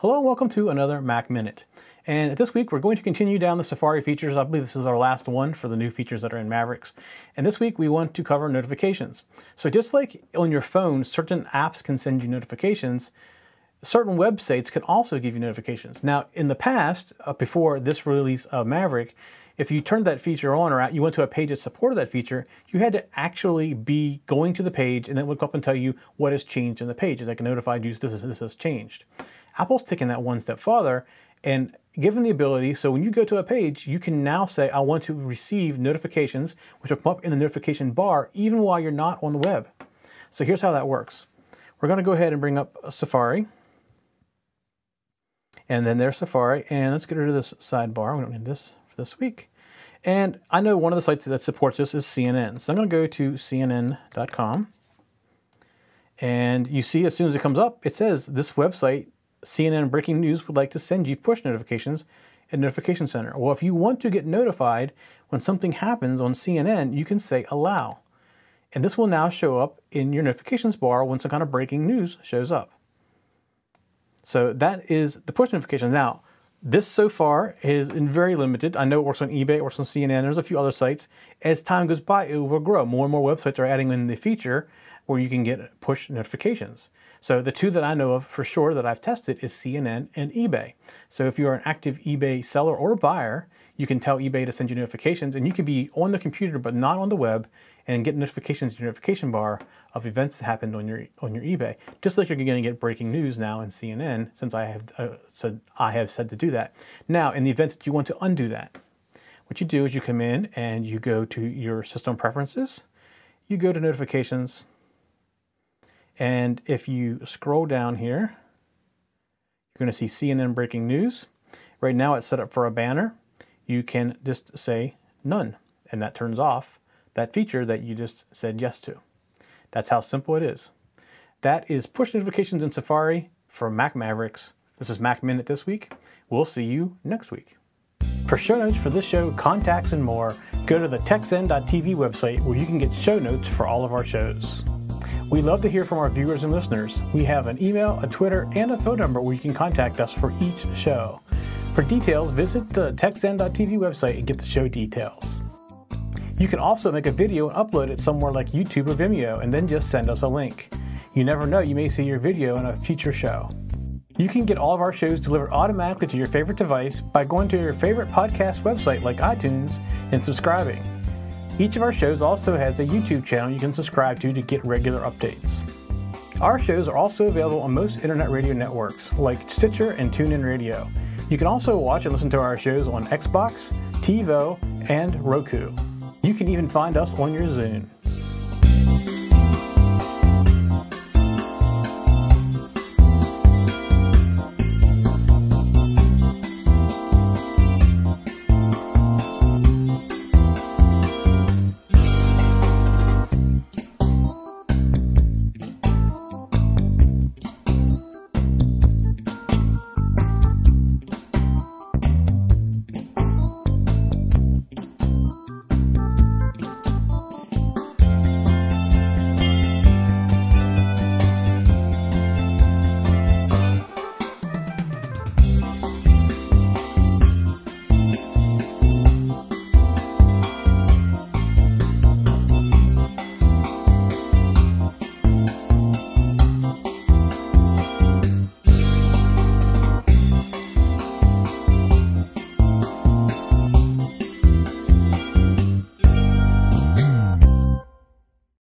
Hello and welcome to another Mac Minute. And this week we're going to continue down the Safari features. I believe this is our last one for the new features that are in Mavericks. And this week we want to cover notifications. So just like on your phone, certain apps can send you notifications, certain websites can also give you notifications. Now in the past, uh, before this release of Maverick, if you turned that feature on or out, you went to a page that supported that feature, you had to actually be going to the page and then would come up and tell you what has changed in the page. It's like notified you this, is, this has changed. Apple's taken that one step farther and given the ability, so when you go to a page, you can now say, I want to receive notifications, which will come up in the notification bar even while you're not on the web. So here's how that works. We're going to go ahead and bring up Safari. And then there's Safari. And let's get rid of this sidebar. We don't need this for this week. And I know one of the sites that supports this is CNN. So I'm going to go to CNN.com. And you see, as soon as it comes up, it says this website CNN Breaking News would like to send you push notifications in Notification Center. Well, if you want to get notified when something happens on CNN, you can say allow. And this will now show up in your notifications bar when some kind of breaking news shows up. So that is the push notification. Now, this so far is very limited. I know it works on eBay, it works on CNN, there's a few other sites. As time goes by, it will grow. More and more websites are adding in the feature where you can get push notifications. So the two that I know of for sure that I've tested is CNN and eBay. So if you're an active eBay seller or buyer, you can tell eBay to send you notifications and you can be on the computer but not on the web and get notifications in your notification bar of events that happened on your on your eBay. Just like you're going to get breaking news now in CNN since I have uh, said I have said to do that. Now, in the event that you want to undo that, what you do is you come in and you go to your system preferences, you go to notifications, and if you scroll down here, you're going to see CNN breaking news. Right now it's set up for a banner. You can just say none, and that turns off that feature that you just said yes to. That's how simple it is. That is push notifications in Safari for Mac Mavericks. This is Mac Minute this week. We'll see you next week. For show notes for this show, contacts, and more, go to the techzen.tv website where you can get show notes for all of our shows. We love to hear from our viewers and listeners. We have an email, a Twitter, and a phone number where you can contact us for each show. For details, visit the techzen.tv website and get the show details. You can also make a video and upload it somewhere like YouTube or Vimeo and then just send us a link. You never know, you may see your video in a future show. You can get all of our shows delivered automatically to your favorite device by going to your favorite podcast website like iTunes and subscribing. Each of our shows also has a YouTube channel you can subscribe to to get regular updates. Our shows are also available on most internet radio networks like Stitcher and TuneIn Radio. You can also watch and listen to our shows on Xbox, TiVo, and Roku. You can even find us on your Zune.